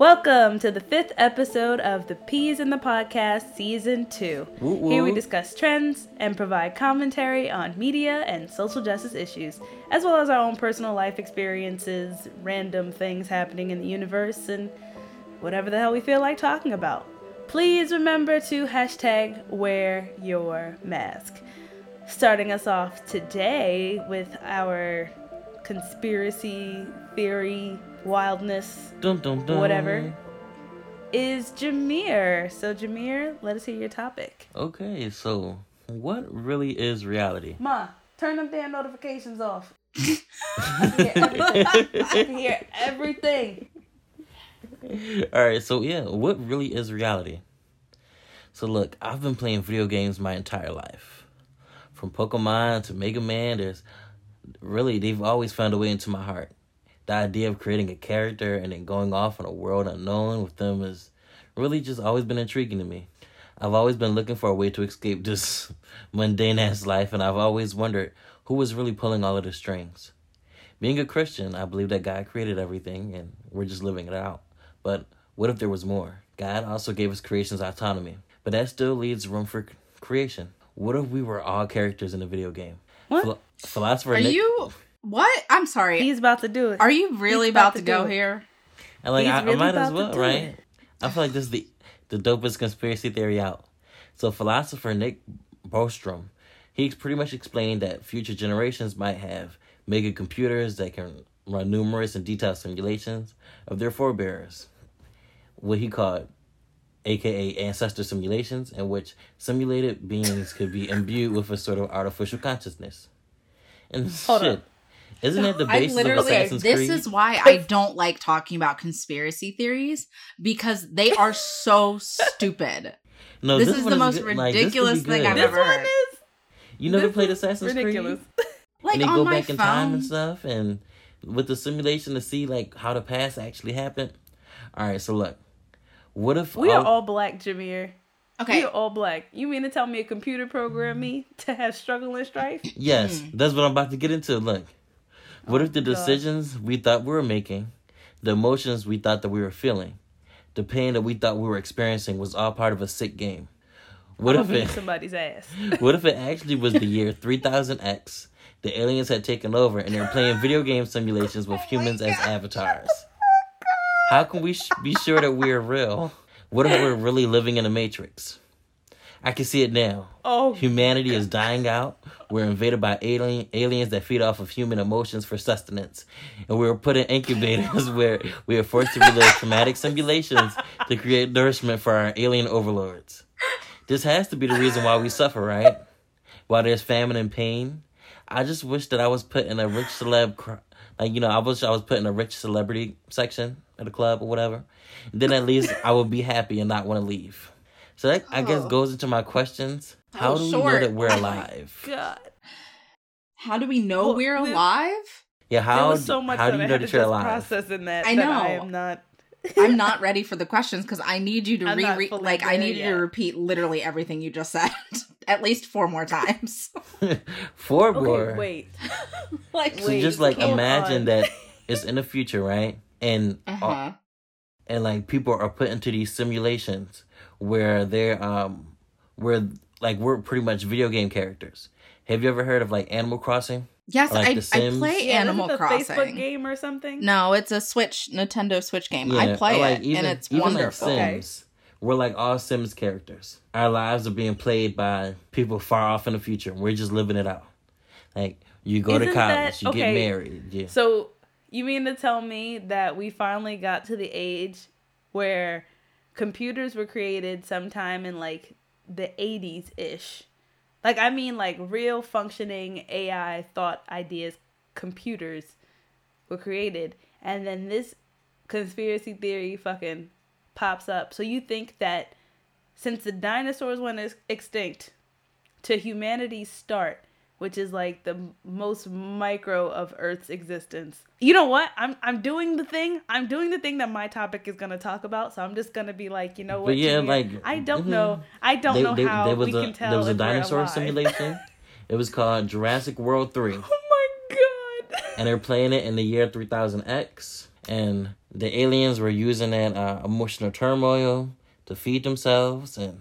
Welcome to the fifth episode of the Peas in the Podcast Season 2. Woo woo. Here we discuss trends and provide commentary on media and social justice issues, as well as our own personal life experiences, random things happening in the universe, and whatever the hell we feel like talking about. Please remember to hashtag wear your mask. Starting us off today with our conspiracy theory wildness Dun, dun, dun. whatever, is Jameer. So, Jameer, let us hear your topic. Okay, so what really is reality? Ma, turn them damn notifications off. I can hear. I can hear everything. All right, so yeah, what really is reality? So look, I've been playing video games my entire life. From Pokemon to Mega Man, there's really they've always found a way into my heart. The idea of creating a character and then going off on a world unknown with them has really just always been intriguing to me. I've always been looking for a way to escape this mundane ass life, and I've always wondered who was really pulling all of the strings. Being a Christian, I believe that God created everything and we're just living it out. But what if there was more? God also gave us creation's autonomy, but that still leaves room for creation. What if we were all characters in a video game? What? Philosopher Are Nick, you what? I'm sorry. He's about to do it. Are you really He's about about, to to go do it. here? and like He's I, really I might about as to well, do right? it. I feel like this is the the dopest conspiracy theory out. So philosopher Nick Bostrom, he pretty much explained that future generations might have mega computers that can run numerous and detailed simulations of their forebears. What he called aka ancestor simulations, in which simulated beings could be imbued with a sort of artificial consciousness. And Hold shit. up. Isn't it the I basis of literally Assassin's this Creed? is why I don't like talking about conspiracy theories because they are so stupid. no, this is one the most good. Like, this would be ridiculous thing good. I've this ever one heard. is You never this played Assassin's ridiculous. Creed? Like and they on go my back in time phone. and stuff, and with the simulation to see like how the past actually happened. All right, so look, what if We are all- all black, Jameer. Okay. we are all black. You mean to tell me a computer programmed me to have struggle and strife? Yes, hmm. that's what I'm about to get into. Look, what if the Oh, decisions we thought we were making, the emotions we thought that we were feeling, the pain that we thought we were experiencing was all part of a sick game? What if it? somebody's ass? What if it actually was the year 3000X? The aliens had taken over and they're playing video game simulations with humans as avatars. How can we sh- be sure that we're real? What if we're really living in a matrix? I can see it now. Oh, Humanity is dying out. We're invaded by alien aliens that feed off of human emotions for sustenance. And we were put in incubators where we are forced to relive traumatic simulations to create nourishment for our alien overlords. This has to be the reason why we suffer, right? While there's famine and pain. I just wish that I was put in a rich celeb, cr- like, you know, I wish I was put in a rich celebrity section at a club or whatever. then at least I would be happy and not want to leave. So that, I guess, Oh. goes into my questions. How Oh, do we know that we're Oh alive? God. How do we know Well, we're this- alive? Yeah, There how was so much how that do I you know to that you're alive? process in that. I that know. I am not. I'm not ready for the questions because I need you to I'm not reread. fully Like I there need you to repeat literally everything you just said at least four more times. Four Okay, more. wait. like So Wait, just like imagine on. that it's in the future, right? And uh uh, huh. and like people are put into these simulations where they're um where like we're pretty much video game characters. Have you ever heard of like Animal Crossing? Yes, Like I, The I play Yeah, Animal isn't a Crossing. Facebook game or something? No, it's a Switch Nintendo Switch game. I play like, it even, and it's even wonderful. Like Okay. Sims. We're like all Sims characters. Our lives are being played by people far off in the future. We're just living it out. Like you go to Isn't college, that- you get married. Yeah. So you mean to tell me that we finally got to the age where computers were created sometime in like the 80s ish? Like I mean like real functioning AI thought ideas computers were created and then this conspiracy theory fucking pops up. So you think that since the dinosaurs went extinct to humanity's start, which is like the most micro of Earth's existence. You know what? I'm I'm doing the thing. I'm doing the thing that my topic is gonna talk about. So I'm just gonna be like, you know what? But yeah, like, I don't mhm. know. I don't know how there was we a, can tell There was a dinosaur simulation. it was called Jurassic World 3. Oh my god. And they're playing it in the year 3000X. And the aliens were using that uh, emotional turmoil to feed themselves and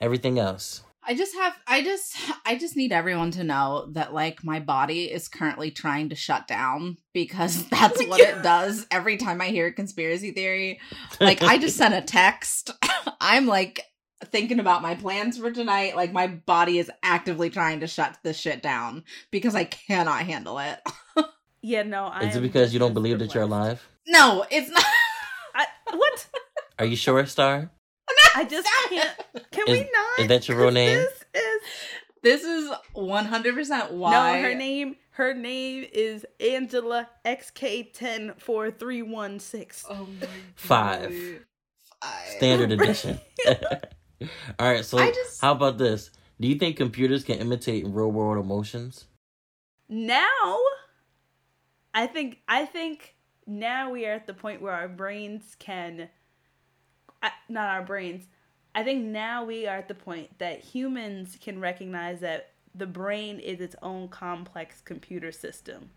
everything else. I just have I just I just need everyone to know that like my body is currently trying to shut down because that's what it does every time I hear a conspiracy theory. Like I just sent a text. I'm like thinking about my plans for tonight. Like my body is actively trying to shut this shit down because I cannot handle it. Yeah, no. I Is it because you don't believe that you're alive? No, it's not. I, what? Are you sure, Star? I just can't. Can Is- we not? is that your real name? This is This is 100% why. no. Her name. Her name is Angela XK ten four oh three one six. Oh my Five. Five. Standard edition. All right, so just- how about this? Do you think computers can imitate real world emotions? Now, I think. I think now we are at the point where our brains can. Not our brains. I think now we are at the point that humans can recognize that the brain is its own complex computer system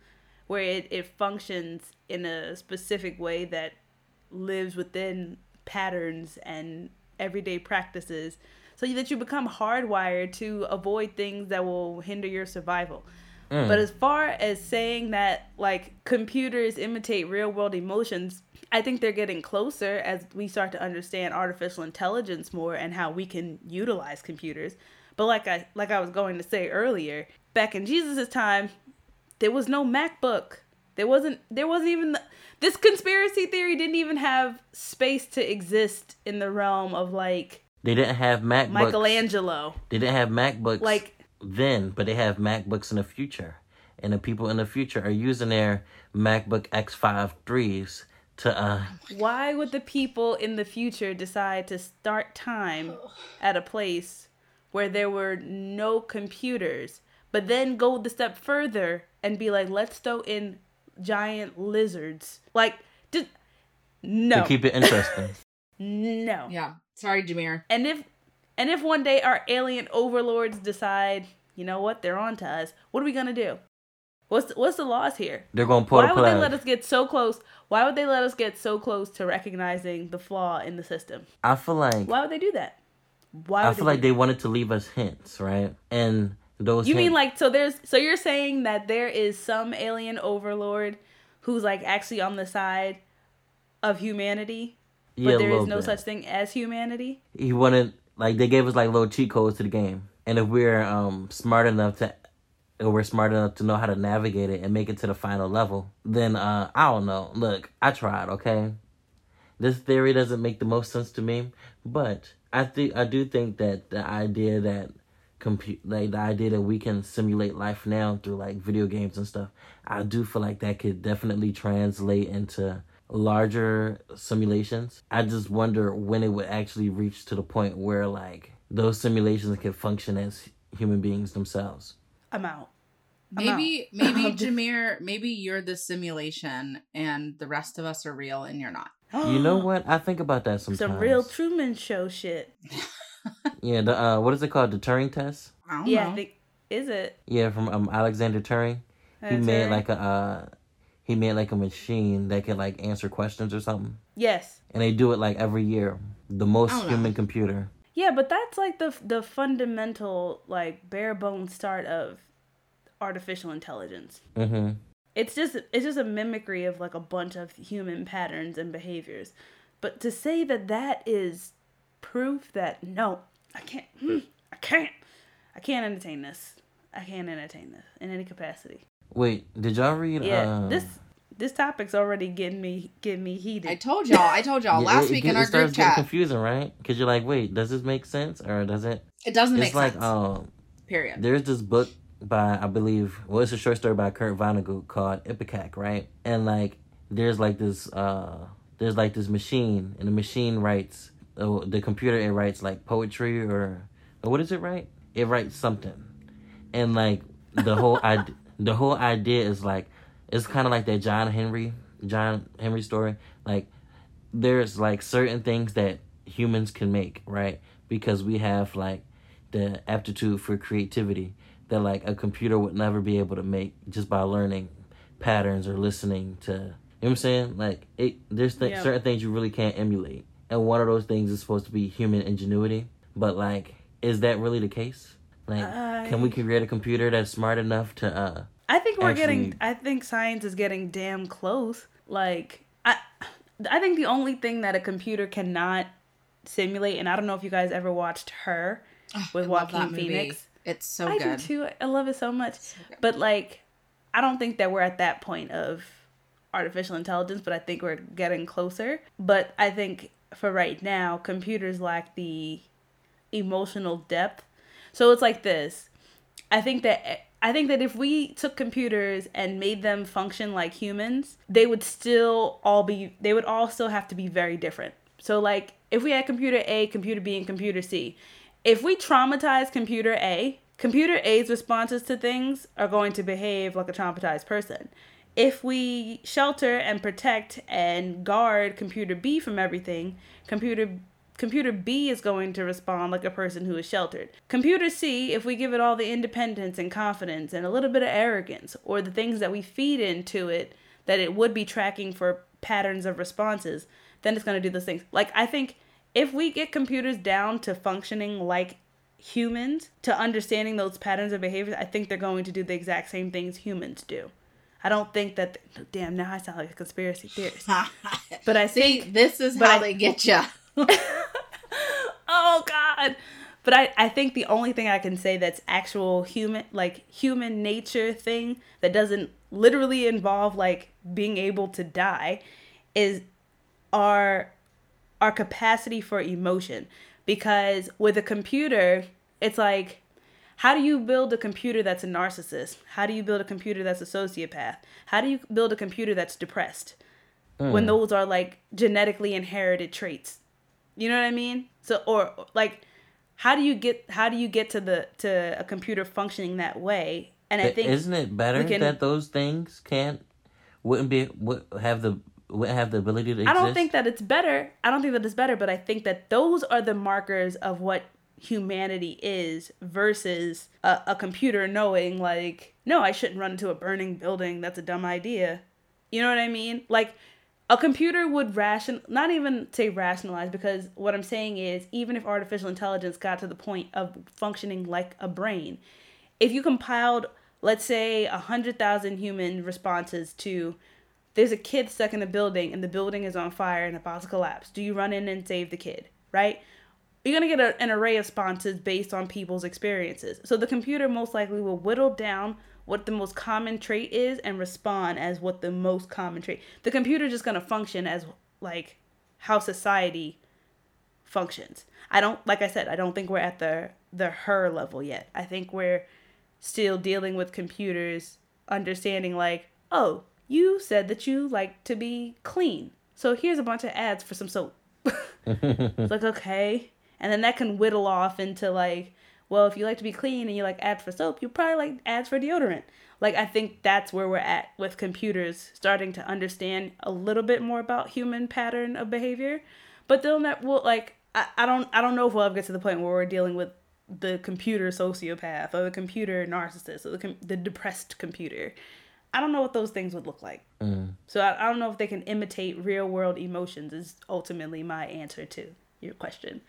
where it, it functions in a specific way that lives within patterns and everyday practices so that you become hardwired to avoid things that will hinder your survival. Mm. But as far as saying that like computers imitate real world emotions, I think they're getting closer as we start to understand artificial intelligence more and how we can utilize computers. But like I like I was going to say earlier, back in Jesus' time, there was no MacBook. There wasn't there wasn't even the, this conspiracy theory didn't even have space to exist in the realm of like They didn't have MacBooks. Michelangelo. They didn't have MacBooks Like then, but they have MacBooks in the future. And the people in the future are using their MacBook X5 threes to uh Why would the people in the future decide to start time at a place where there were no computers, but then go the step further and be like, let's throw in giant lizards? Like, just no, to keep it interesting. no. Yeah. Sorry, Jameer. And if and if one day our alien overlords decide, you know what, they're on to us, what are we gonna do? What's what's the laws here? They're gonna pull Why would they let us get so close? Why would they let us get so close to recognizing the flaw in the system? I feel like Why would they do that? Why would I feel like they wanted to leave us hints, right? And those? You mean like so there's so you're saying that there is some alien overlord who's like actually on the side of humanity, but yeah, there is no bit. such thing as humanity? he wanted like they gave us like little cheat codes to the game. And if we're um smart enough to if we're smart enough to know how to navigate it and make it to the final level then uh i don't know. Look i tried okay? This theory doesn't make the most sense to me but i think i do think that the idea that compute like the idea that we can simulate life now through like video games and stuff i do feel like that could definitely translate into larger simulations i just wonder when it would actually reach to the point where like those simulations could function as human beings themselves I'm out. I'm Maybe, maybe I'm Jameer, maybe you're the simulation and the rest of us are real and you're not. you know what i think about that sometimes Some real Truman Show shit. yeah the uh what is it called the turing test I don't Yeah, know. I is it? yeah from um alexander turing he That's made like a uh he made like a machine that could like answer questions or something yes. and they do it like every year. The most don't know. human computer. Yeah, but that's like the the fundamental like bare bones start of artificial intelligence. Mm-hmm. It's just it's just a mimicry of like a bunch of human patterns and behaviors. But to say that that is proof that no, I can't hmm, I can't I can't entertain this. I can't entertain this in any capacity. Wait, did y'all read? Yeah, uh, this this topic's already getting me getting me heated. I told y'all, I told y'all yeah, last it- week it, in our it starts group getting chat. confusing, right? Because you're like, wait, does this make sense or does it? It doesn't It's make like, sense. um, period. there's this book by I believe, well, it's a short story by Kurt Vonnegut called EPICAC, right? And like, there's like this, uh, there's like this machine, and the machine writes, uh, the computer it writes like poetry or, or what does it write? It writes something, and like the whole idea, the whole idea is like, it's kind of like that John Henry, John Henry story. Like, there's like certain things that humans can make, right? Because we have like the aptitude for creativity that like a computer would never be able to make just by learning patterns or listening to You know what I'm saying? Like it there's th- Yeah. certain things you really can't emulate. And one of those things is supposed to be human ingenuity. But like, is that really the case? Like can we create a computer that's smart enough to uh I think we're getting. I think science is getting damn close. Like I, I think the only thing that a computer cannot simulate, and I don't know if you guys ever watched her with I Joaquin. Phoenix. It's so I good. do too. I love it so much. So. But like, I don't think that we're at that point of artificial intelligence, but I think we're getting closer. But I think for right now, computers lack the emotional depth. So it's like this. I think that I think that if we took computers and made them function like humans, they would still all be they would all still have to be very different. So like if we had computer A, computer B, and computer C, if we traumatize computer A, computer A's responses to things are going to behave like a traumatized person. If we shelter and protect and guard computer B from everything, computer computer B is going to respond like a person who is sheltered. Computer C, if we give it all the independence and confidence and a little bit of arrogance or the things that we feed into it that it would be tracking for patterns of responses, then it's going to do those things. Like I think if we get computers down to functioning like humans, to understanding those patterns of behavior, I think they're going to do the exact same things humans do. I don't think that damn now I sound like a conspiracy theorist. But I See, think this is how I- they get you. oh god. But I, I think the only thing i can say that's actual human like human nature thing that doesn't literally involve like being able to die is our our capacity for emotion. Because with a computer it's like how do you build a computer that's a narcissist? How do you build a computer that's a sociopath? How do you build a computer that's depressed? When hmm. those are like genetically inherited traits you know what I mean? So or like how do you get how do you get to the to a computer functioning that way? And I think isn't it better can- that those things can't wouldn't be would have the wouldn't have the ability to exist? I don't think that it's better. I don't think that it's better, but I think that those are the markers of what humanity is versus a, a computer knowing like, no, I shouldn't run into a burning building. That's a dumb idea. You know what I mean? Like a computer would ration not even say rationalize because what I'm saying is even if artificial intelligence got to the point of functioning like a brain, if you compiled let's say a hundred thousand human responses to there's a kid stuck in a building and the building is on fire and about to collapse. Do you run in and save the kid? Right? You're going to get a, an array of responses based on people's experiences. So the computer most likely will whittle down what the most common trait is and respond as what the most common trait. The computer just going to function as like how society functions. I don't like I said, I don't think we're at the the her level yet. I think we're still dealing with computers understanding like, "Oh, you said that you like to be clean. So here's a bunch of ads for some soap." it's like, "Okay." And then that can whittle off into like, well, if you like to be clean and you like ads for soap, you probably like ads for deodorant. Like I think that's where we're at with computers starting to understand a little bit more about human pattern of behavior. But they'll not will like I, I don't I don't know if we'll ever get to the point where we're dealing with the computer sociopath or the computer narcissist or the com- the depressed computer. I don't know what those things would look like. Mm. So I, I don't know if they can imitate real world emotions. Is ultimately my answer to your question.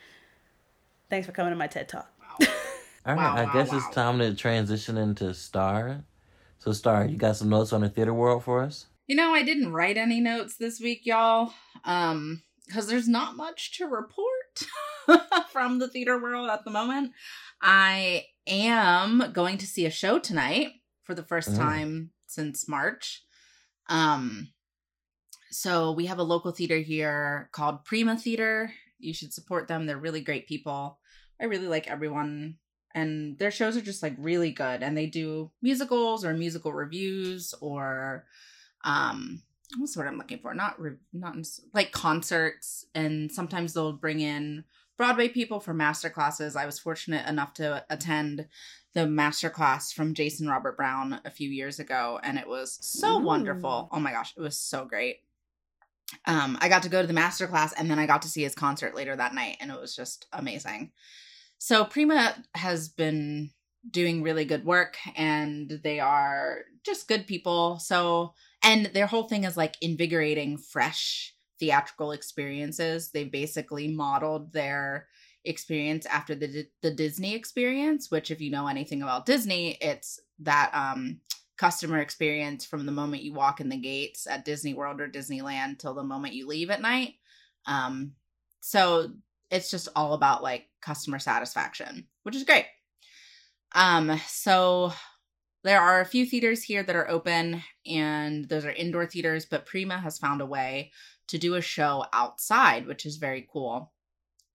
Thanks for coming to my TED talk. All right, Wow, I wow, guess wow. it's time to transition into Star. So Star, you got some notes on the theater world for us? You know, I didn't write any notes this week, y'all. Um, because there's not much to report from the theater world at the moment. I am going to see a show tonight for the first Mm. time since March. Um, so we have a local theater here called Prima Theater. You should support them. They're really great people. I really like everyone and their shows are just like really good and they do musicals or musical reviews or um what's the word i'm looking for? Not re- not like concerts and sometimes they'll bring in broadway people for master classes. I was fortunate enough to attend the master class from jason robert brown a few years ago and it was so Ooh. wonderful. Oh my gosh it was so great. Um i got to go to the master class and then i got to see his concert later that night and it was just amazing so Prima has been doing really good work and they are just good people. So And their whole thing is like invigorating fresh theatrical experiences. They basically modeled their experience after the the Disney experience, which if you know anything about Disney, it's that um customer experience from the moment you walk in the gates at Disney World or Disneyland till the moment you leave at night. Um so it's just all about like customer satisfaction, which is great. Um so there are a few theaters here that are open and those are indoor theaters, but Prima has found a way to do a show outside, which is very cool.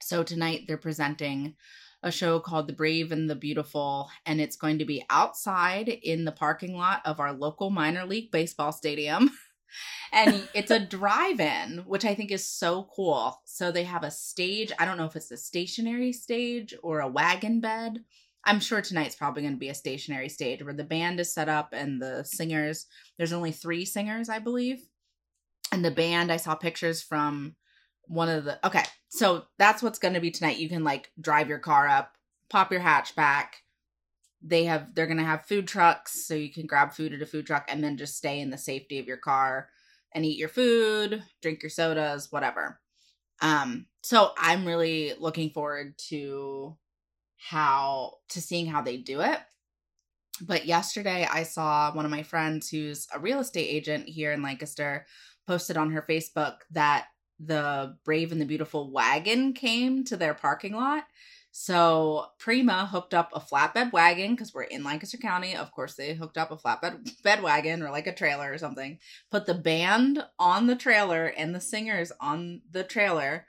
So tonight they're presenting a show called The Brave and the Beautiful, and it's going to be outside in the parking lot of our local minor league baseball stadium. and it's a drive-in which i think is so cool. So they have a stage i don't know if it's a stationary stage or a wagon bed. I'm sure tonight's probably going to be a stationary stage where the band is set up and the singers there's only three singers i believe. And the band i saw pictures from one of the okay so that's what's going to be tonight. You can like drive your car up pop your hatchback they have they're going to have food trucks so you can grab food at a food truck and then just stay in the safety of your car and eat your food drink your sodas whatever um so i'm really looking forward to how to seeing how they do it but yesterday i saw one of my friends who's a real estate agent here in lancaster posted on her facebook that the Brave and the Beautiful wagon came to their parking lot. So Prima hooked up a flatbed wagon because we're in Lancaster County. Of course, they hooked up a flatbed bed wagon or like a trailer or something. Put the band on the trailer and the singers on the trailer,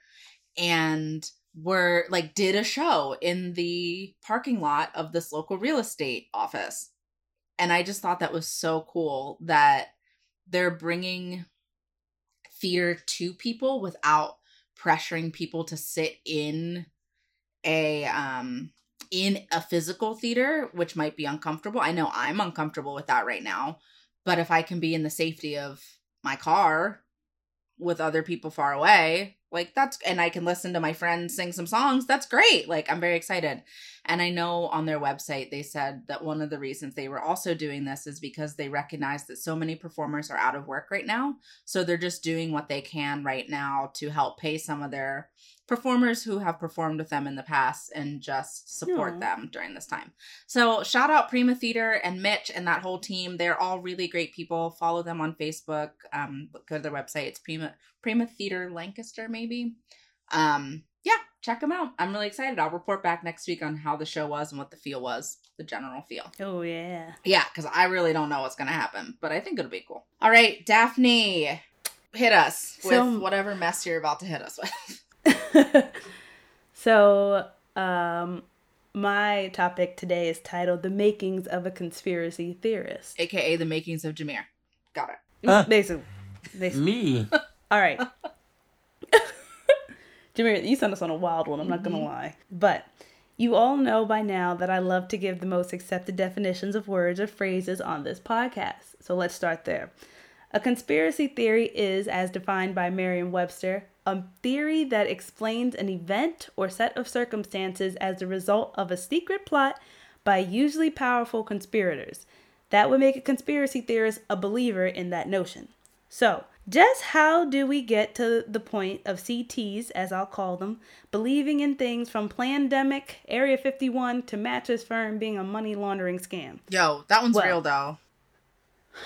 and were like did a show in the parking lot of this local real estate office. And I just thought that was so cool that they're bringing theater to people without pressuring people to sit in a um in a physical theater which might be uncomfortable. I know i'm uncomfortable with that right now but if i can be in the safety of my car with other people far away like that's and i can listen to my friends sing some songs that's great. Like i'm very excited and i know on their website they said that one of the reasons they were also doing this is because they recognize that so many performers are out of work right now so they're just doing what they can right now to help pay some of their performers who have performed with them in the past and just support Aww. them during this time. So shout out Prima Theater and Mitch and that whole team. They're all really great people. Follow them on Facebook. Um, go to their website. It's Prima Prima Theater Lancaster, maybe. Um, yeah, check them out. I'm really excited. I'll report back next week on how the show was and what the feel was, the general feel. Oh yeah. Yeah, because I really don't know what's gonna happen, but I think it'll be cool. All right, Daphne, hit us with so, whatever mess you're about to hit us with. so, um, my topic today is titled "The Makings of a Conspiracy Theorist," aka the makings of Jameer. Got it. Uh, basically, basically. Me. All right. Jameer, you sent us on a wild one. I'm not gonna mm-hmm. lie, but. You all know by now that I love to give the most accepted definitions of words or phrases on this podcast. So let's start there. A conspiracy theory is, as defined by Merriam Webster, a theory that explains an event or set of circumstances as the result of a secret plot by usually powerful conspirators. That would make a conspiracy theorist a believer in that notion. So, just how do we get to the point of CTs, as I'll call them, believing in things from Plandemic, Area 51 to Mattress Firm being a money laundering scam? Yo, that one's well, real though.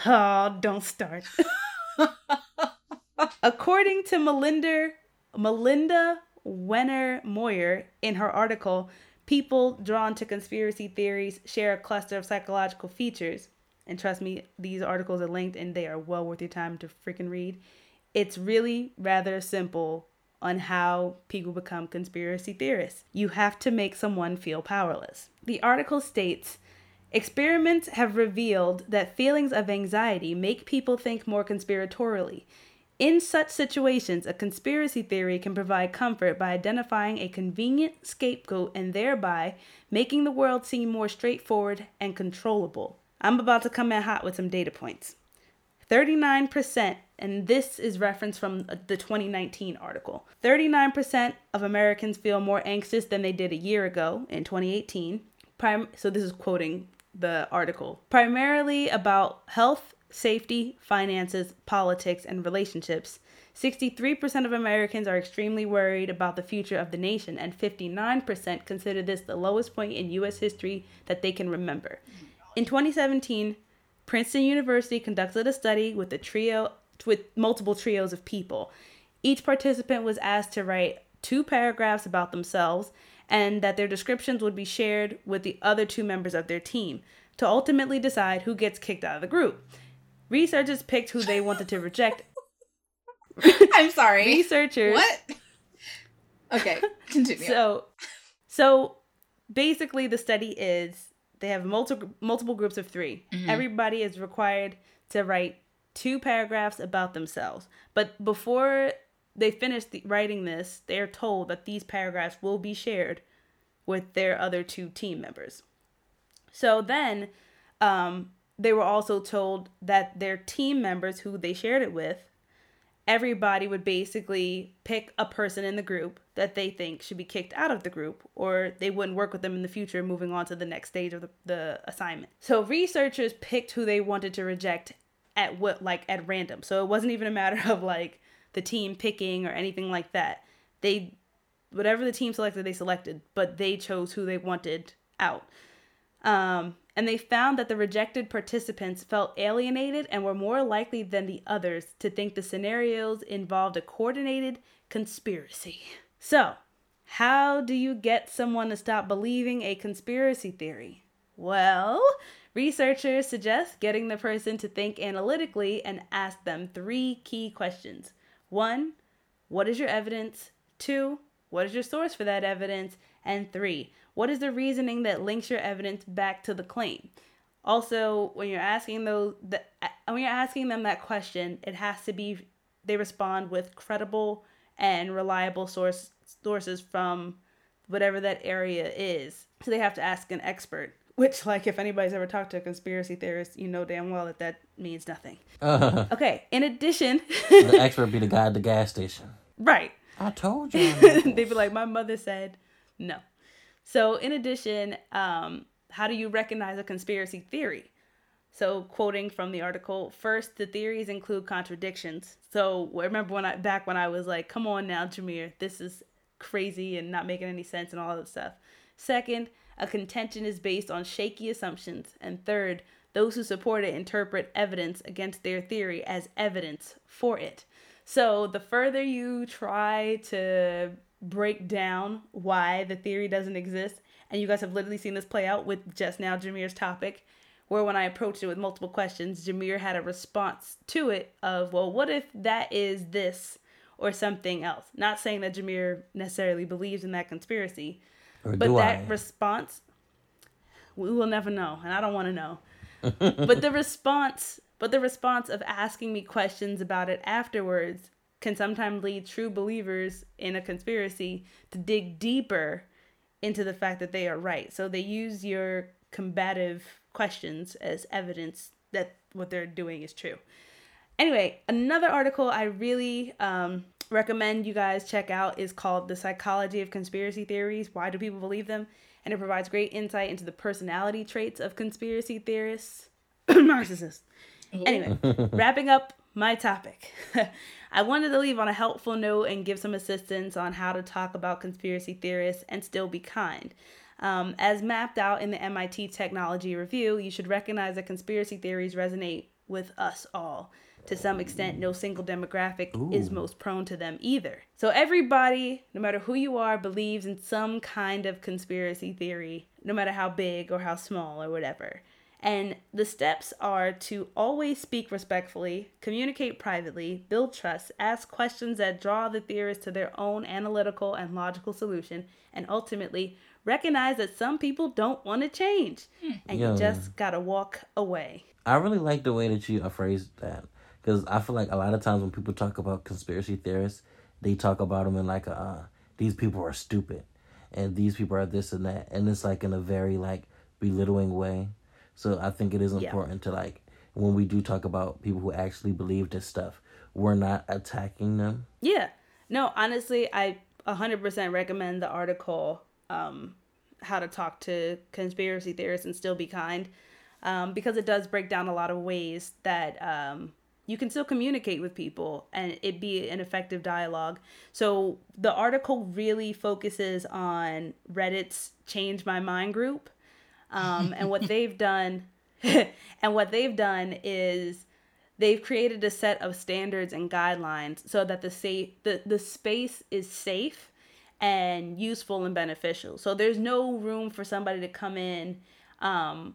Oh, don't start. According to Melinda Melinda Wenner Moyer in her article, people drawn to conspiracy theories share a cluster of psychological features. And trust me, these articles are linked and they are well worth your time to freaking read. It's really rather simple on how people become conspiracy theorists. You have to make someone feel powerless. The article states Experiments have revealed that feelings of anxiety make people think more conspiratorially. In such situations, a conspiracy theory can provide comfort by identifying a convenient scapegoat and thereby making the world seem more straightforward and controllable. I'm about to come in hot with some data points. 39%, and this is reference from the 2019 article 39% of Americans feel more anxious than they did a year ago in 2018. Prim- so, this is quoting the article. Primarily about health safety, finances, politics, and relationships. 63% of Americans are extremely worried about the future of the nation, and 59% consider this the lowest point in U.S. history that they can remember. In 2017, Princeton University conducted a study with a trio with multiple trios of people. Each participant was asked to write two paragraphs about themselves and that their descriptions would be shared with the other two members of their team to ultimately decide who gets kicked out of the group. Researchers picked who they wanted to reject. I'm sorry. Researchers What? Okay, continue. So, so basically, the study is they have multiple multiple groups of 3 Everybody is required to write two paragraphs about themselves, but before they finish the, writing this, they are told that these paragraphs will be shared with their other two team members. So then, um, they were also told that their team members who they shared it with everybody would basically pick a person in the group that they think should be kicked out of the group or they wouldn't work with them in the future moving on to the next stage of the, the assignment. So researchers picked who they wanted to reject at what like at random. So it wasn't even a matter of like the team picking or anything like that. They whatever the team selected they selected but they chose who they wanted out. Um, and they found that the rejected participants felt alienated and were more likely than the others to think the scenarios involved a coordinated conspiracy. So, how do you get someone to stop believing a conspiracy theory? Well, researchers suggest getting the person to think analytically and ask them three key questions. One, what is your evidence? Two, what is your source for that evidence? And three, what is the reasoning that links your evidence back to the claim? Also, when you're asking those, the, when you're asking them that question, it has to be they respond with credible and reliable source sources from whatever that area is. So they have to ask an expert. Which, like, if anybody's ever talked to a conspiracy theorist, you know damn well that that means nothing. Uh, Okay. In addition, the expert be the guy at the gas station. right. I told you. They'd be like, my mother said no. So, in addition, um, how do you recognize a conspiracy theory? So, quoting from the article, first, the theories include contradictions. So, remember when I back when I was like, "Come on now, Jameer, this is crazy and not making any sense and all that stuff." Second, a contention is based on shaky assumptions, and third, those who support it interpret evidence against their theory as evidence for it. So, the further you try to break down why the theory doesn't exist, and you guys have literally seen this play out with just now Jameer's topic, where when I approached it with multiple questions, Jameer had a response to it of, well, what if that is this or something else? Not saying that Jameer necessarily believes in that conspiracy, Or but that I? response, we will never know, and I don't want to know. but the response, but the response of asking me questions about it afterwards can sometimes lead true believers in a conspiracy to dig deeper into the fact that they are right. So they use your combative questions as evidence that what they're doing is true. Anyway, another article I really um, recommend you guys check out is called The Psychology of Conspiracy Theories Why Do People Believe Them? And it provides great insight into the personality traits of conspiracy theorists, narcissists. Anyway, wrapping up my topic. I wanted to leave on a helpful note and give some assistance on how to talk about conspiracy theorists and still be kind. Um, as mapped out in the MIT Technology Review, you should recognize that conspiracy theories resonate with us all. To some extent, no single demographic is most prone to them either. So, everybody, no matter who you are, believes in some kind of conspiracy theory, no matter how big or how small or whatever. And the steps are to always speak respectfully, communicate privately, build trust, ask questions that draw the theorist to their own analytical and logical solution, and ultimately recognize that some people don't want to change. And Yeah. you just gotta walk away. I really like the way that you phrased that because I feel like a lot of times when people talk about conspiracy theorists, they talk about them in like a uh, these people are stupid and these people are this and that, and it's like in a very like belittling way. So I think it is Yeah. important to like when we do talk about people who actually believe this stuff, we're not attacking them. Yeah. No, honestly, I 100% recommend the article, um, How to Talk to Conspiracy Theorists and Still Be Kind. um, because it does break down a lot of ways that um, you can still communicate with people and it be an effective dialogue. So the article really focuses on Reddit's Change My Mind group. Um, and what they've done and what they've done is they've created a set of standards and guidelines so that the safe the, the space is safe and useful and beneficial. So there's no room for somebody to come in um,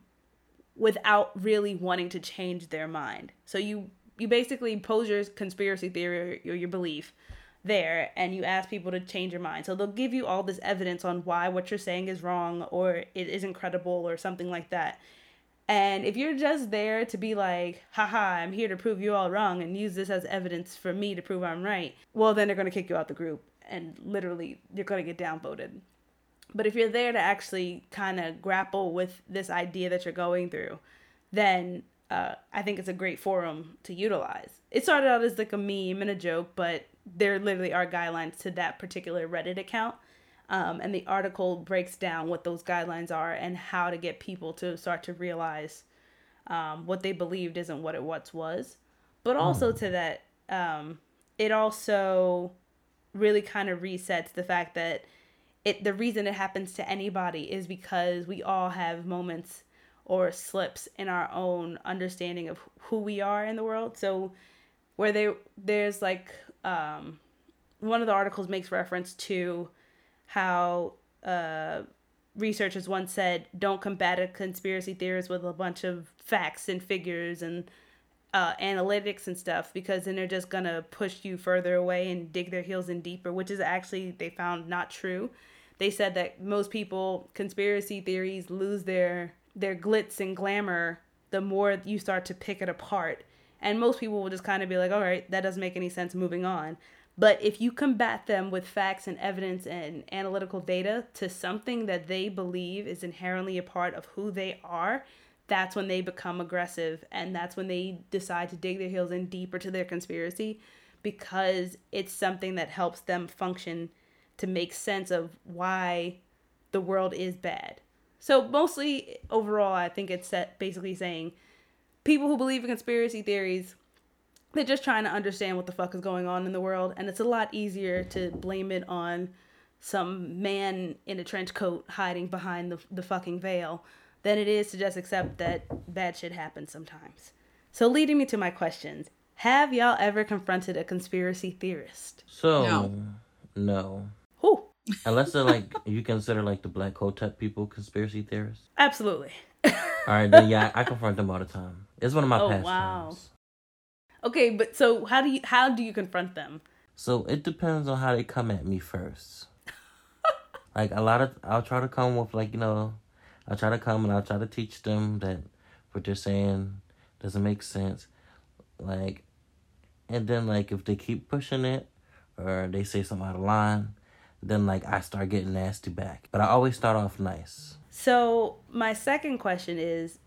without really wanting to change their mind. So you you basically pose your conspiracy theory or your belief there and you ask people to change your mind. So they'll give you all this evidence on why what you're saying is wrong or it isn't credible or something like that. And if you're just there to be like, haha, I'm here to prove you all wrong and use this as evidence for me to prove I'm right, well, then they're going to kick you out the group and literally you're going to get downvoted. But if you're there to actually kind of grapple with this idea that you're going through, then uh, I think it's a great forum to utilize. It started out as like a meme and a joke, but there literally are guidelines to that particular Reddit account. Um, and the article breaks down what those guidelines are and how to get people to start to realize um, what they believed isn't what it once was. But also to that, um, it also really kind of resets the fact that it the reason it happens to anybody is because we all have moments or slips in our own understanding of who we are in the world. So where they there's like um, one of the articles makes reference to how uh, researchers once said, "Don't combat a conspiracy theorist with a bunch of facts and figures and uh, analytics and stuff, because then they're just gonna push you further away and dig their heels in deeper." Which is actually they found not true. They said that most people conspiracy theories lose their their glitz and glamour the more you start to pick it apart. And most people will just kind of be like, all right, that doesn't make any sense, moving on. But if you combat them with facts and evidence and analytical data to something that they believe is inherently a part of who they are, that's when they become aggressive and that's when they decide to dig their heels in deeper to their conspiracy because it's something that helps them function to make sense of why the world is bad. So mostly overall I think it's basically saying people who believe in conspiracy theories they're just trying to understand what the fuck is going on in the world and it's a lot easier to blame it on some man in a trench coat hiding behind the, the fucking veil than it is to just accept that bad shit happens sometimes so leading me to my questions have y'all ever confronted a conspiracy theorist So No. no. who Unless they're like you consider like the black hotep people conspiracy theorists. absolutely All right, then yeah, I confront them all the time. It's one of my Oh, pastimes. wow. okay but so how do you how do you confront them So it depends on how they come at me first. like a lot of, I'll try to come with like you know, I'll try to come and I'll try to teach them that what they're saying doesn't make sense. Like, and then like if they keep pushing it, or they say something out of line, then like I start getting nasty back. But I always start off nice. So, my second question is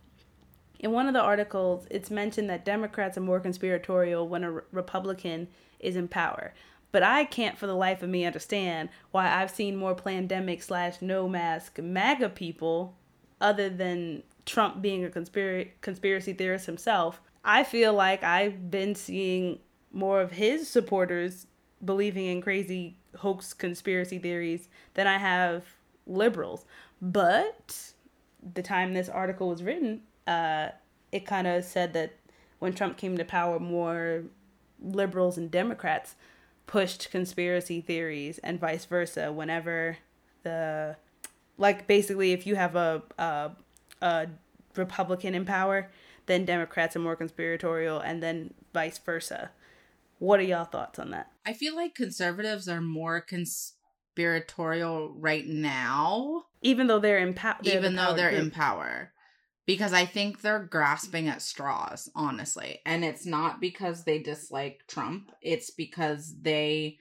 in one of the articles, it's mentioned that Democrats are more conspiratorial when a re- Republican is in power. But I can't for the life of me understand why I've seen more pandemic slash no mask MAGA people other than Trump being a conspiracy conspiracy theorist himself. I feel like I've been seeing more of his supporters believing in crazy hoax conspiracy theories than I have liberals. But the time this article was written, uh, it kind of said that when Trump came to power, more liberals and Democrats pushed conspiracy theories and vice versa whenever the like basically if you have a a, a republican in power then democrats are more conspiratorial and then vice versa. What are y'all thoughts on that? I feel like conservatives are more conspiratorial right now, even though they're in power even though they're in power. Because I think they're grasping at straws, honestly. And it's not because they dislike Trump, it's because they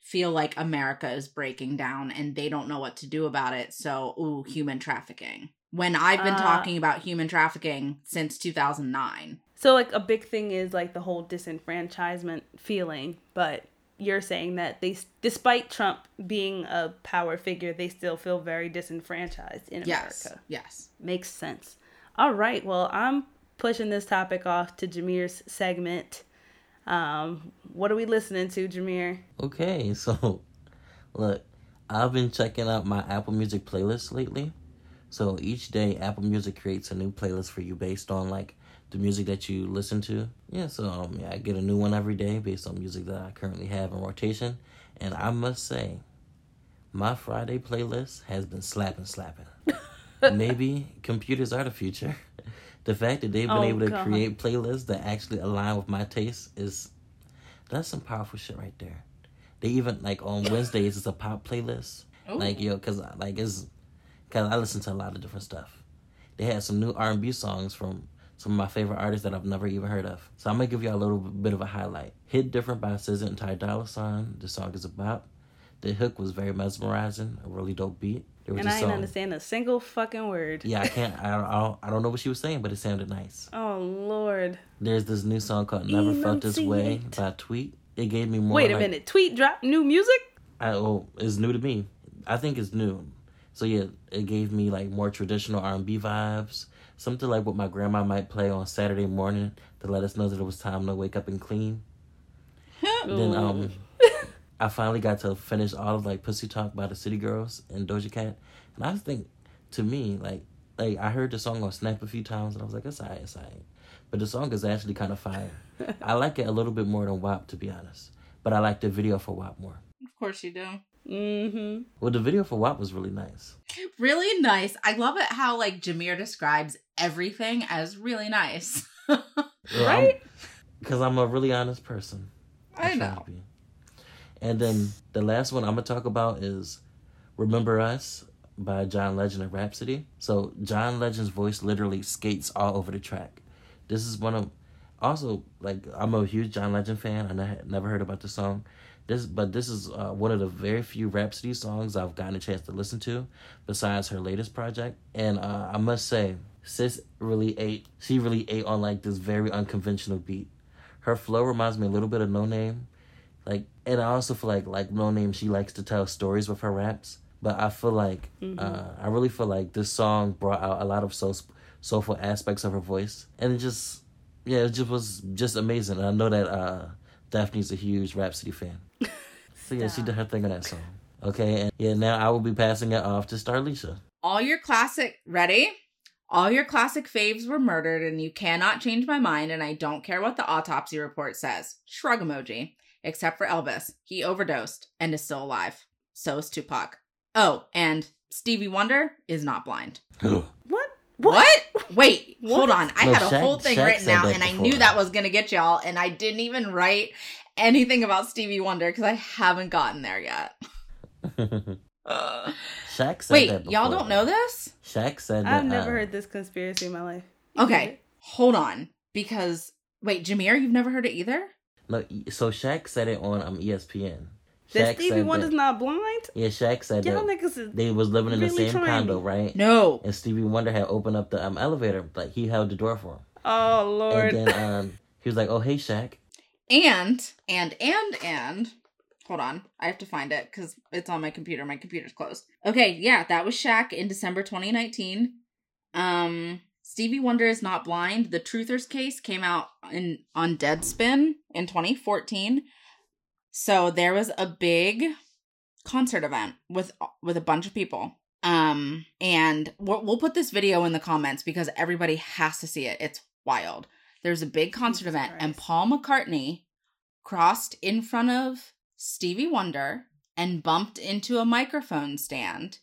feel like America is breaking down and they don't know what to do about it. So, ooh, human trafficking. When I've been Uh, talking about human trafficking since 2009. so like a big thing is like the whole disenfranchisement feeling but you're saying that they despite trump being a power figure they still feel very disenfranchised in Yes. america Yes. makes sense All right. Well, I'm pushing this topic off to Jameer's segment. Um, what are we listening to, Jameer? Okay, so look, I've been checking out my Apple Music playlist lately. So each day, Apple Music creates a new playlist for you based on like the music that you listen to. Yeah, so um, yeah, I get a new one every day based on music that I currently have in rotation. And I must say, my Friday playlist has been slapping, slapping. Maybe computers are the future. The fact that they've been Oh, able to God. create playlists that actually align with my taste is that's some powerful shit right there. They even like on Wednesdays it's a pop playlist. Like yo, cause uh, like it's cause I listen to a lot of different stuff. They had some new R and B songs from some of my favorite artists that I've never even heard of. So I'm gonna give y'all a little bit of a highlight. Hit Different by SZA and Ty Dolla Sign. The song is about. The hook was very mesmerizing, a really dope beat. There was And a I ain't song. understand a single fucking word. Yeah, I can't. I don't, I don't. I don't know what she was saying, but it sounded nice. Oh Lord. There's this new song called "Never Felt This Way" Enunciate. by Tweet. It gave me more. Wait a like- minute. Tweet drop new music? I, oh, it's new to me. I think it's new. So yeah, it gave me like more traditional R and B vibes. Something like what my grandma might play on Saturday morning to let us know that it was time to wake up and clean. Then um, I finally got to finish all of like "Pussy Talk" by the City Girls and Doja Cat, and I think, to me, like like I heard the song on Snap a few times, and I was like, it's alright, it's alright. But the song is actually kind of fire. I like it a little bit more than WAP, to be honest. But I like the video for WAP more. Of course you do. Mm-hmm. Well, the video for WAP was really nice. Really nice. I love it how like Jameer describes everything as really nice. Right? Because I'm a really honest person. I try to know. be. And then the last one I'm gonna talk about is "Remember Us" by John Legend and Rapsody. So John Legend's voice literally skates all over the track. This is one of also like I'm a huge John Legend fan. and I never heard about the song. This, but this is uh, one of the very few Rapsody songs I've gotten a chance to listen to, besides her latest project. And uh, I must say, sis really ate. She really ate on like this very unconventional beat. Her flow reminds me a little bit of Noname, like, and I also feel like like Noname. She likes to tell stories with her raps, but I feel like uh, I really feel like this song brought out a lot of soul, soulful aspects of her voice, and it just yeah, it just was just amazing. And I know that uh, Daphne's a huge Rapsody fan, so yeah, she did her thing on that song. Okay, and yeah, now I will be passing it off to Starlisha. All your classic ready? All your classic faves were murdered, and you cannot change my mind, and I don't care what the autopsy report says. Shrug emoji. Except for Elvis. He overdosed and is still alive. So is Tupac. Oh, and Stevie Wonder is not blind. What? What? Wait, What? hold on. I No, had a Shaq- whole thing Shaq written out, that and I knew that was gonna get y'all, and I didn't even write anything about Stevie Wonder because I haven't gotten there yet. Shaq said Wait, that y'all don't know this? Shaq said that. I've never uh, heard this conspiracy in my life. Okay, hold on. Because wait, Jameer, you've never heard it either? No, so Shaq said it on um ESPN. That Shaq Stevie said Wonder's that, not blind? Yeah, Shaq said Y'all that niggas is they was living in the same condo, me. right? No. And Stevie Wonder had opened up the um elevator, like he held the door for him. Oh Lord. And then um he was like, "Oh hey Shaq." And and and and hold on, I have to find it because it's on my computer. My computer's closed. Okay, yeah, that was Shaq in December 2019. Um, Stevie Wonder is not blind. The Truthers case came out in on Deadspin in 2014. So there was a big concert event with with a bunch of people. Um, and we'll, we'll put this video in the comments because everybody has to see it. It's wild. There's a big concert Jesus event, and Paul McCartney crossed in front of Stevie Wonder and bumped into a microphone stand.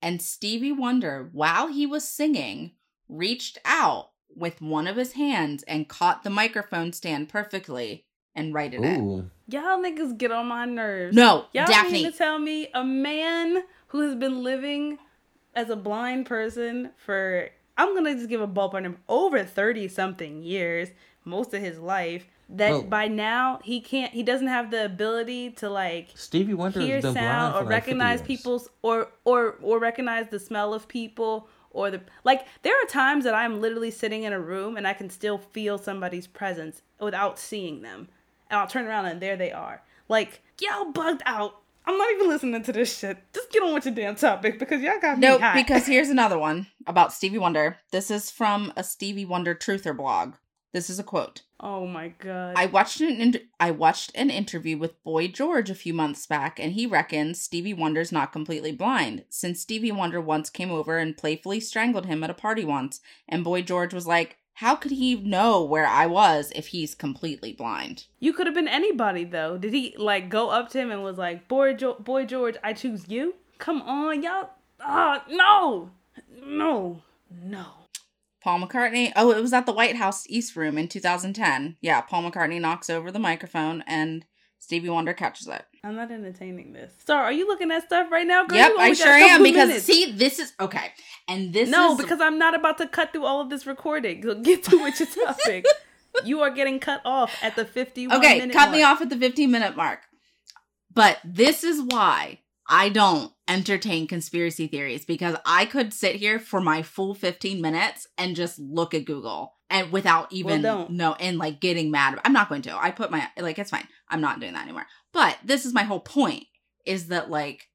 And Stevie Wonder, while he was singing, reached out with one of his hands and caught the microphone stand perfectly and righted it. Y'all niggas get on my nerves. No, Y'all Daphne. mean to tell me a man who has been living as a blind person for I'm gonna just give a ballpark number over thirty something years, most of his life. That Well- by now he can't he doesn't have the ability to like Stevie Wonder hear has blind sound for or like recognize people's or or or recognize the smell of people or the like there are times that I'm literally sitting in a room and I can still feel somebody's presence without seeing them. And I'll turn around and there they are. Like, y'all bugged out. I'm not even listening to this shit. Just get on with your damn topic because y'all got me Nope, hot. because here's another one about Stevie Wonder. This is from a Stevie Wonder truther blog. This is a quote. Oh my god. I watched an in- I watched an interview with Boy George a few months back, and he reckons Stevie Wonder's not completely blind, since Stevie Wonder once came over and playfully strangled him at a party once, and Boy George was like, "How could he know where I was if he's completely blind?" you could have been anybody though. Did he like go up to him and was like, "Boy, jo- boy George, I choose you"? Come on, y'all. Ah, no, no, no. Paul McCartney. Oh, it was at the White House East Room in 2010. Yeah, Paul McCartney knocks over the microphone, and Stevie Wonder catches it. I'm not entertaining this. Sir, are you looking at stuff right now, girl? yep, I only got a sure am because minutes. see, this is okay, and this no, is because I'm not about to cut through all of this recording. So Get to your topic. you are getting cut off at the 51 okay. Cut me off at the 15 minute mark. But this is why I don't entertain conspiracy theories because I could sit here for my full 15 minutes and just look at Google and without even don't. no and like getting mad. I'm not going to. I put my like it's fine. I'm not doing that anymore. But this is my whole point is that like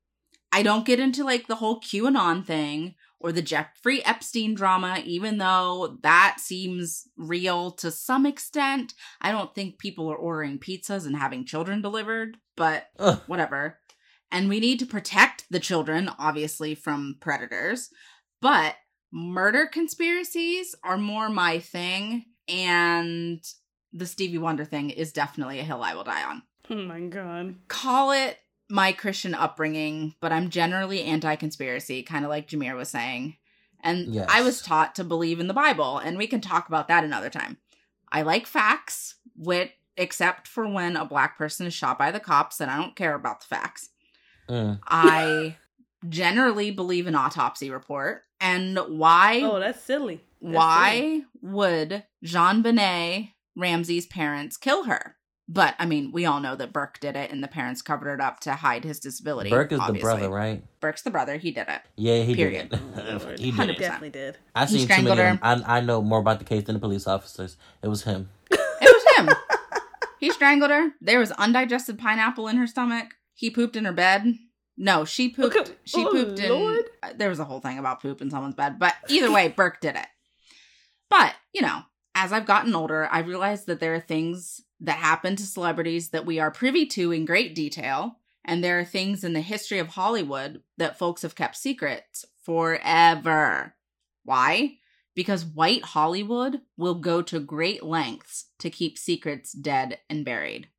I don't get into like the whole QAnon thing or the Jeffrey Epstein drama, even though that seems real to some extent. I don't think people are ordering pizzas and having children delivered, but Ugh. whatever. And we need to protect the children, obviously, from predators. But murder conspiracies are more my thing. And the Stevie Wonder thing is definitely a hill I will die on. Oh my god. Call it my Christian upbringing, but I'm generally anti conspiracy, kind of like Jameer was saying. And Yes. I was taught to believe in the Bible, and we can talk about that another time. I like facts, with, except for when a black person is shot by the cops, and I don't care about the facts. Mm. I generally believe an autopsy report. And why Oh, that's silly. That's silly. why would JonBenét Ramsey's parents kill her? But I mean, we all know that Burke did it, and the parents covered it up to hide his disability. Burke is obviously. the brother, right? Burke's the brother. He did it. Yeah, he Period. did it. He He did Hundred it. definitely did. I He seen too many. strangled Of them. I I know more about the case than the police officers. It was him. It was him. he strangled her. There was undigested pineapple in her stomach. He pooped in her bed. No, she pooped. Okay. She Oh, pooped in. Lord. uh, There was a whole thing about poop in someone's bed, but either way, Burke did it. But you know, as I've gotten older, I realized that there are things that happen to celebrities that we are privy to in great detail, and there are things in the history of Hollywood that folks have kept secrets forever. Why? Because white Hollywood will go to great lengths to keep secrets dead and buried.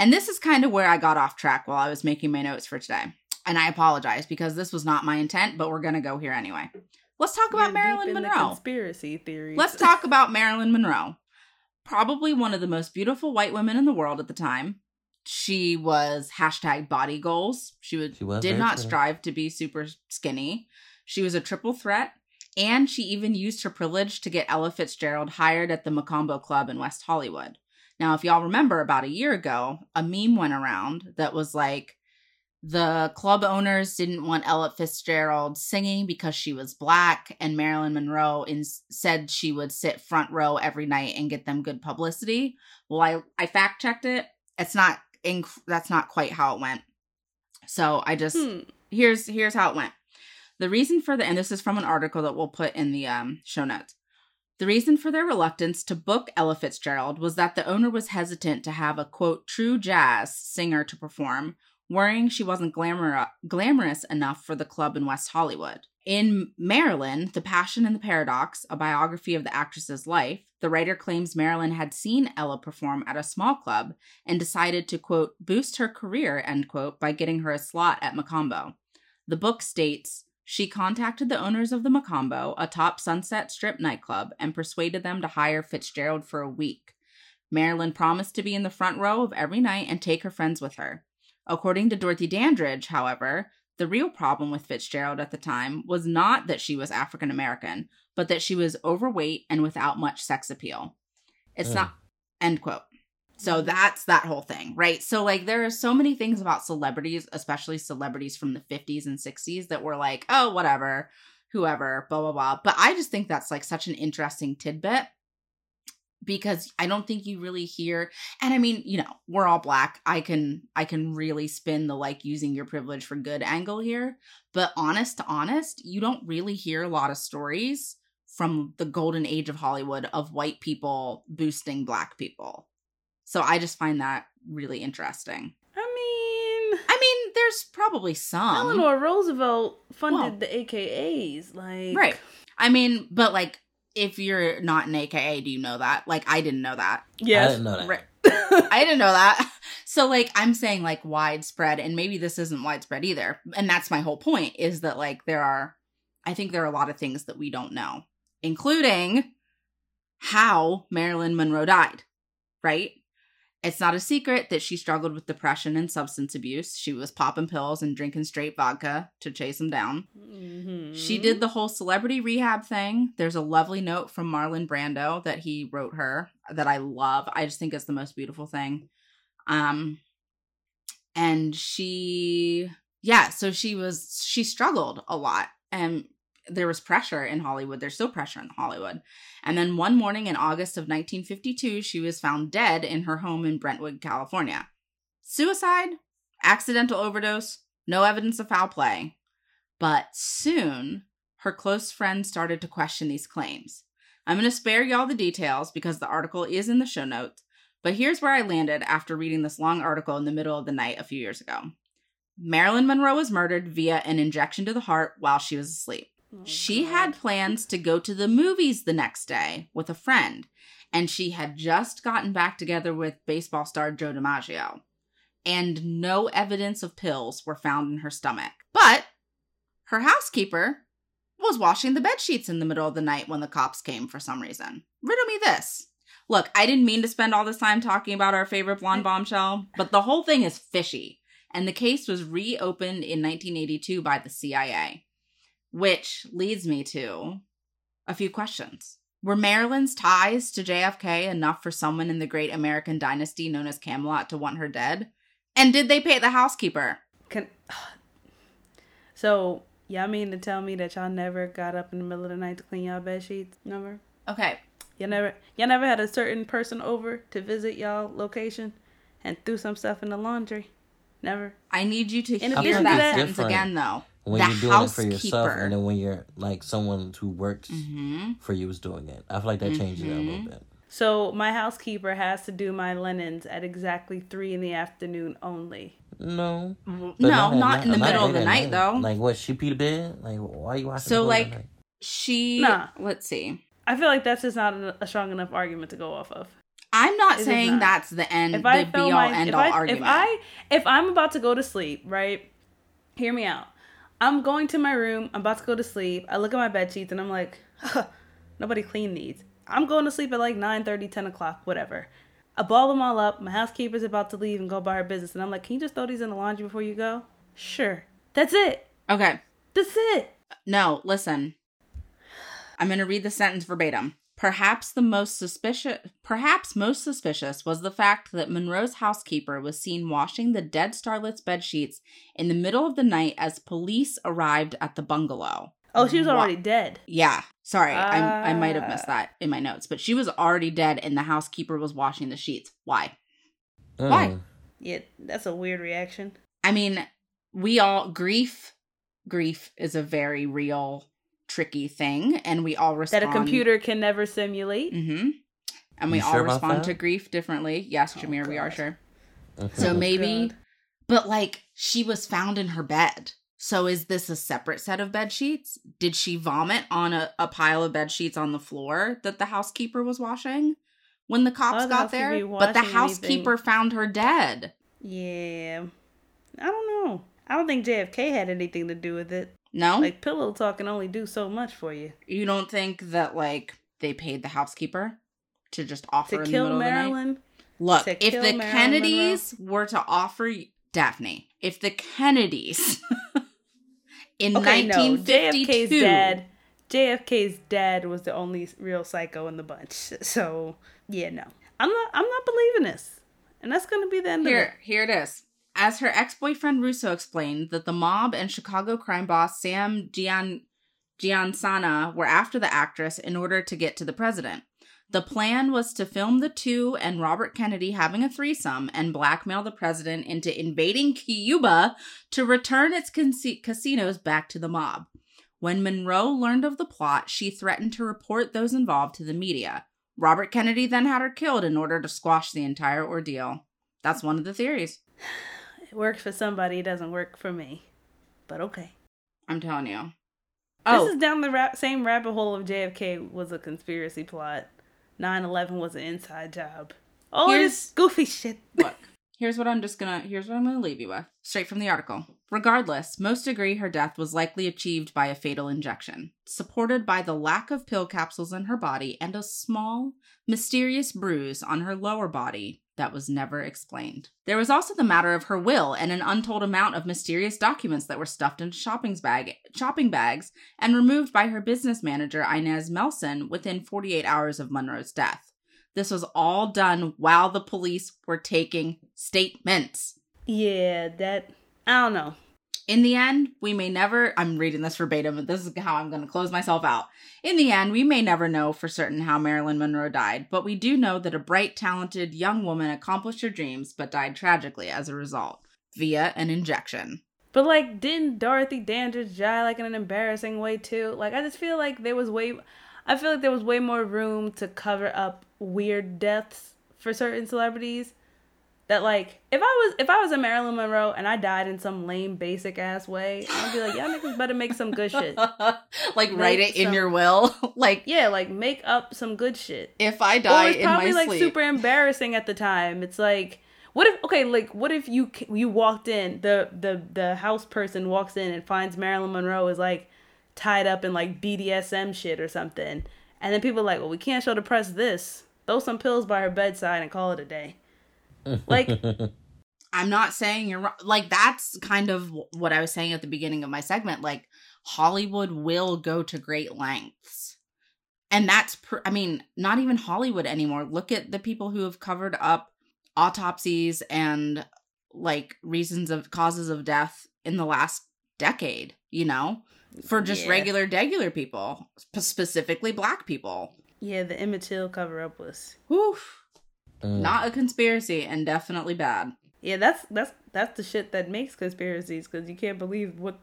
And this is kind of where I got off track while I was making my notes for today. And I apologize because this was not my intent, but we're going to go here anyway. Let's talk about You're Marilyn deep in the Monroe. conspiracy theories. Let's talk about Marilyn Monroe. Probably one of the most beautiful white women in the world at the time. She was hashtag body goals. She, would, She was did not pretty. strive to be super skinny. She was a triple threat, and she even used her privilege to get Ella Fitzgerald hired at the Mocambo Club in West Hollywood. Now, if y'all remember, about a year ago, a meme went around that was like, the club owners didn't want Ella Fitzgerald singing because she was black, and Marilyn Monroe in- said she would sit front row every night and get them good publicity. Well, I I fact checked it. It's not inc- that's not quite how it went. So I just Hmm. here's here's how it went. The reason for the and this is from an article that we'll put in the um, show notes. The reason for their reluctance to book Ella Fitzgerald was that the owner was hesitant to have a quote true jazz singer to perform, worrying she wasn't glamour- glamorous enough for the club in West Hollywood. In Marilyn, The Passion and the Paradox, a biography of the actress's life, the writer claims Marilyn had seen Ella perform at a small club and decided to, quote, boost her career, end quote, by getting her a slot at Mocambo. The book states she contacted the owners of the Mocambo, a top Sunset Strip nightclub, and persuaded them to hire Fitzgerald for a week. Marilyn promised to be in the front row of every night and take her friends with her. According to Dorothy Dandridge, however, the real problem with Fitzgerald at the time was not that she was African American, but that she was overweight and without much sex appeal. It's Mm. not, end quote. So mm-hmm. that's that whole thing, right? So, like, there are so many things about celebrities, especially celebrities from the 50s and 60s, that were like, oh, whatever, whoever, blah, blah, blah. But I just think that's like such an interesting tidbit. because I don't think you really hear and I mean, you know, we're all black. I can I can really spin the like using your privilege for good angle here, but honest to honest, you don't really hear a lot of stories from the golden age of Hollywood of white people boosting black people. So I just find that really interesting. I mean, I mean, there's probably some. Eleanor Roosevelt funded Well- the AKAs, like Right. I mean, but like if you're not an AKA, do you know that? Like I didn't know that. Yeah, I didn't know that. Right. I didn't know that. So like I'm saying like widespread and maybe this isn't widespread either. And that's my whole point is that like there are I think there are a lot of things that we don't know, including how Marilyn Monroe died, right? It's not a secret that she struggled with depression and substance abuse. She was popping pills and drinking straight vodka to chase them down. Mhm. She did the whole celebrity rehab thing. There's a lovely note from Marlon Brando that he wrote her that I love. I just think it's the most beautiful thing. Um and she yeah, so she was she struggled a lot and there was pressure in Hollywood. There's still pressure in Hollywood. And then one morning in August of 1952, she was found dead in her home in Brentwood, California. Suicide, accidental overdose, no evidence of foul play. But soon, her close friends started to question these claims. I'm going to spare y'all the details because the article is in the show notes, but here's where I landed after reading this long article in the middle of the night a few years ago. Marilyn Monroe was murdered via an injection to the heart while she was asleep. She had plans to go to the movies the next day with a friend, and she had just gotten back together with baseball star Joe DiMaggio. And no evidence of pills were found in her stomach. But her housekeeper was washing the bed sheets in the middle of the night when the cops came for some reason. Riddle me this. Look, I didn't mean to spend all this time talking about our favorite blonde bombshell, but the whole thing is fishy. And the case was reopened in 1982 by the CIA. Which leads me to a few questions. Were Marilyn's ties to JFK enough for someone in the great American dynasty known as Camelot to want her dead? And did they pay the housekeeper? Can, so y'all mean to tell me that y'all never got up in the middle of the night to clean y'all bed sheets? Never. Okay. Y'all never. Y'all never had a certain person over to visit y'all location, and threw some stuff in the laundry. Never. I need you to In hear addition that to that- sentence Different. again, though. When the you're doing it for yourself, and then when you're like someone who works hmm for you is doing it, I feel like that changes it a little Mhm. bit. So my housekeeper has to do my linens at exactly three in the afternoon only. No, But No, at not night- in the middle of the at night, though. Like what? She pee the bed? Like why are you watching? So, the like, night? She. Nah. Let's see. I feel like that's just not a, a strong enough argument to go off of. I'm not It is saying not. that's the end, If I be feel all my, end if all I, argument. if I, if I'm about to go to sleep, right? Hear me out. I'm going to my room. I'm about to go to sleep. I look at my bed sheets and I'm like, nobody cleaned these. I'm going to sleep at like 9 30, 10 o'clock, whatever. I ball them all up. My housekeeper's about to leave and go by her business. And I'm like, can you just throw these in the laundry before you go? Sure. That's it. okay. That's it. No, listen. I'm going to read the sentence verbatim. Perhaps the most suspicious perhaps most suspicious was the fact that Monroe's housekeeper was seen washing the dead starlet's bed sheets in the middle of the night as police arrived at the bungalow. Oh, she was Wha- already dead. Yeah, sorry, I I might have missed Ah. that in my notes, but she was already dead and the housekeeper was washing the sheets. Why? Mm. why? Yeah, that's a weird reaction. I mean, we all grief grief is a very real tricky thing and we all respond That a computer can never simulate. Mm-hmm. And we You all sure respond to grief differently. Yes, Oh, Jameer, we are sure. So Oh, maybe, God. but like she was found in her bed. So is this a separate set of bed sheets? Did she vomit on a, a pile of bed sheets on the floor that the housekeeper was washing when the cops Why got there? But the washing housekeeper found her dead. Yeah. I don't know. I don't think JFK had anything to do with it. No? Like pillow talk can only do so much for you. you don't think that like they paid the housekeeper to just offer To in the kill middle of the night? Marilyn, Look, To if the Marilyn Kennedys were to offer Daphne, if the Kennedys in okay, no, 1952, JFK's dad. JFK's dad was the only real psycho in the bunch. So yeah, no, I'm not. I'm not believing this, and that's gonna be the end of here, here it is. As her ex-boyfriend Russo explained, that the mob and Chicago crime boss Sam Gian Giancana were after the actress in order to get to the president. The plan was to film the two and Robert Kennedy having a threesome and blackmail the president into invading Cuba to return its casinos back to the mob. When Monroe learned of the plot, she threatened to report those involved to the media. Robert Kennedy then had her killed in order to squash the entire ordeal. That's one of the theories. It works for somebody, it doesn't work for me. But okay. I'm telling you. Oh. This is down the ra- same rabbit hole of JFK was a conspiracy plot. 9-11 was an inside job. All here's, this goofy shit. Look, here's what I'm just gonna here's what I'm gonna leave you with. Straight from the article. Regardless, most agree her death was likely achieved by a fatal injection, supported by the lack of pill capsules in her body and a small, mysterious bruise on her lower body that was never explained. There was also the matter of her will and an untold amount of mysterious documents that were stuffed into shopping, bag, shopping bags and removed by her business manager, Inez Melson, within 48 hours of Monroe's death. This was all done while the police were taking statements. Yeah, that. I don't know. In the end, we may never, I'm reading this verbatim, but this is how I'm going to close myself out. In the end, we may never know for certain how Marilyn Monroe died, but we do know that a bright, talented young woman accomplished her dreams but died tragically as a result via an injection. But like, didn't Dorothy Dandridge die like in an embarrassing way too? Like, I just feel like there was way, I feel like there was way more room to cover up weird deaths for certain celebrities that like if I was if I was a Marilyn Monroe and I died in some lame basic ass way, I'd be like, y'all niggas better make some good shit. like make write it some, in your will. like yeah, like make up some good shit. If I die or it's probably like sleep. super embarrassing at the time. It's like what if okay like what if you you walked in the the the house person walks in and finds Marilyn Monroe is like tied up in like BDSM shit or something, and then people are like, well, we can't show the press this. Throw some pills by her bedside and call it a day. Like, I'm not saying you're wrong. Like, that's kind of what I was saying at the beginning of my segment. Like, Hollywood will go to great lengths. And that's, pr- I mean, not even Hollywood anymore. Look at the people who have covered up autopsies and like reasons of causes of death in the last decade, you know, for just yeah. regular, regular people, specifically black people. Yeah, the Emmett Till cover up was. Woof Mm. Not a conspiracy and definitely bad. Yeah, that's that's that's the shit that makes conspiracies because you can't believe what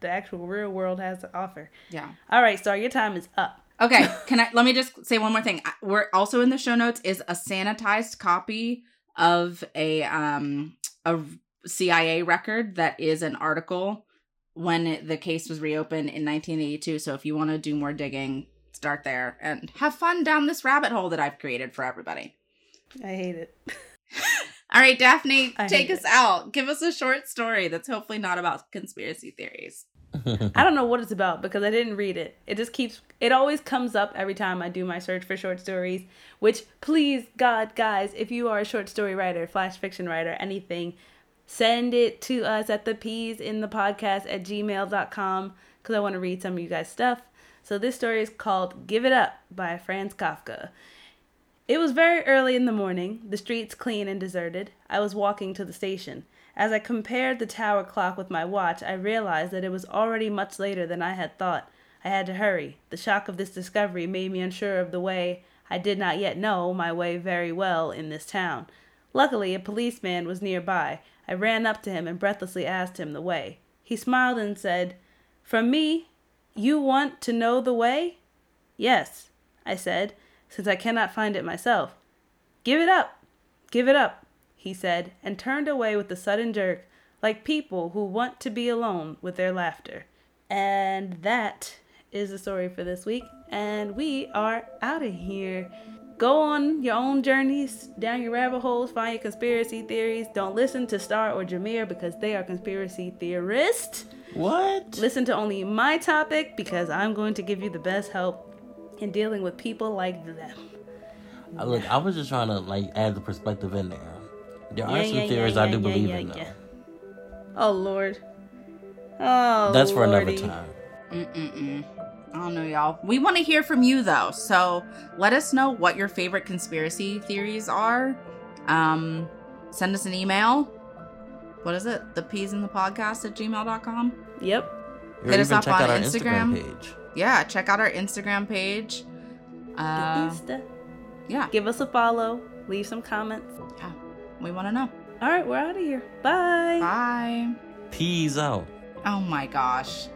the actual real world has to offer. Yeah. All right, so your time is up. Okay, can I let me just say one more thing. We're also in the show notes is a sanitized copy of a um a CIA record that is an article when it, the case was reopened in 1982. So if you want to do more digging, start there and have fun down this rabbit hole that I've created for everybody. I hate it. All right, Daphne, I take us it. out. Give us a short story that's hopefully not about conspiracy theories. I don't know what it's about because I didn't read it. It just keeps it always comes up every time I do my search for short stories, which please God guys, if you are a short story writer, flash fiction writer, anything, send it to us at the peas in the podcast at gmail.com because I want to read some of you guys' stuff. So this story is called Give It Up by Franz Kafka. It was very early in the morning, the streets clean and deserted. I was walking to the station. As I compared the tower clock with my watch, I realized that it was already much later than I had thought. I had to hurry. The shock of this discovery made me unsure of the way I did not yet know my way very well in this town. Luckily, a policeman was nearby. I ran up to him and breathlessly asked him the way. He smiled and said, From me, you want to know the way? Yes, I said since I cannot find it myself. Give it up! Give it up! he said, and turned away with a sudden jerk, like people who want to be alone with their laughter. And that is the story for this week, and we are out of here. Go on your own journeys, down your rabbit holes, find your conspiracy theories. Don't listen to Star or Jameer because they are conspiracy theorists. What? Listen to only my topic because I'm going to give you the best help in dealing with people like them. Look, I was just trying to like add the perspective in there. There are yeah, some yeah, theories yeah, I do believe in though. Oh Lord. Oh. That's for Lordy. another time. Mm-mm-mm. I don't know, y'all. We want to hear from you though, so let us know what your favorite conspiracy theories are. Um, send us an email. What is it? The peas in the podcast at gmail.com. Yep. Or Hit us up on Instagram. Instagram page yeah, check out our Instagram page. Uh, Insta. Yeah. Give us a follow. Leave some comments. Yeah. We want to know. All right, we're out of here. Bye. Bye. Peace out. Oh my gosh.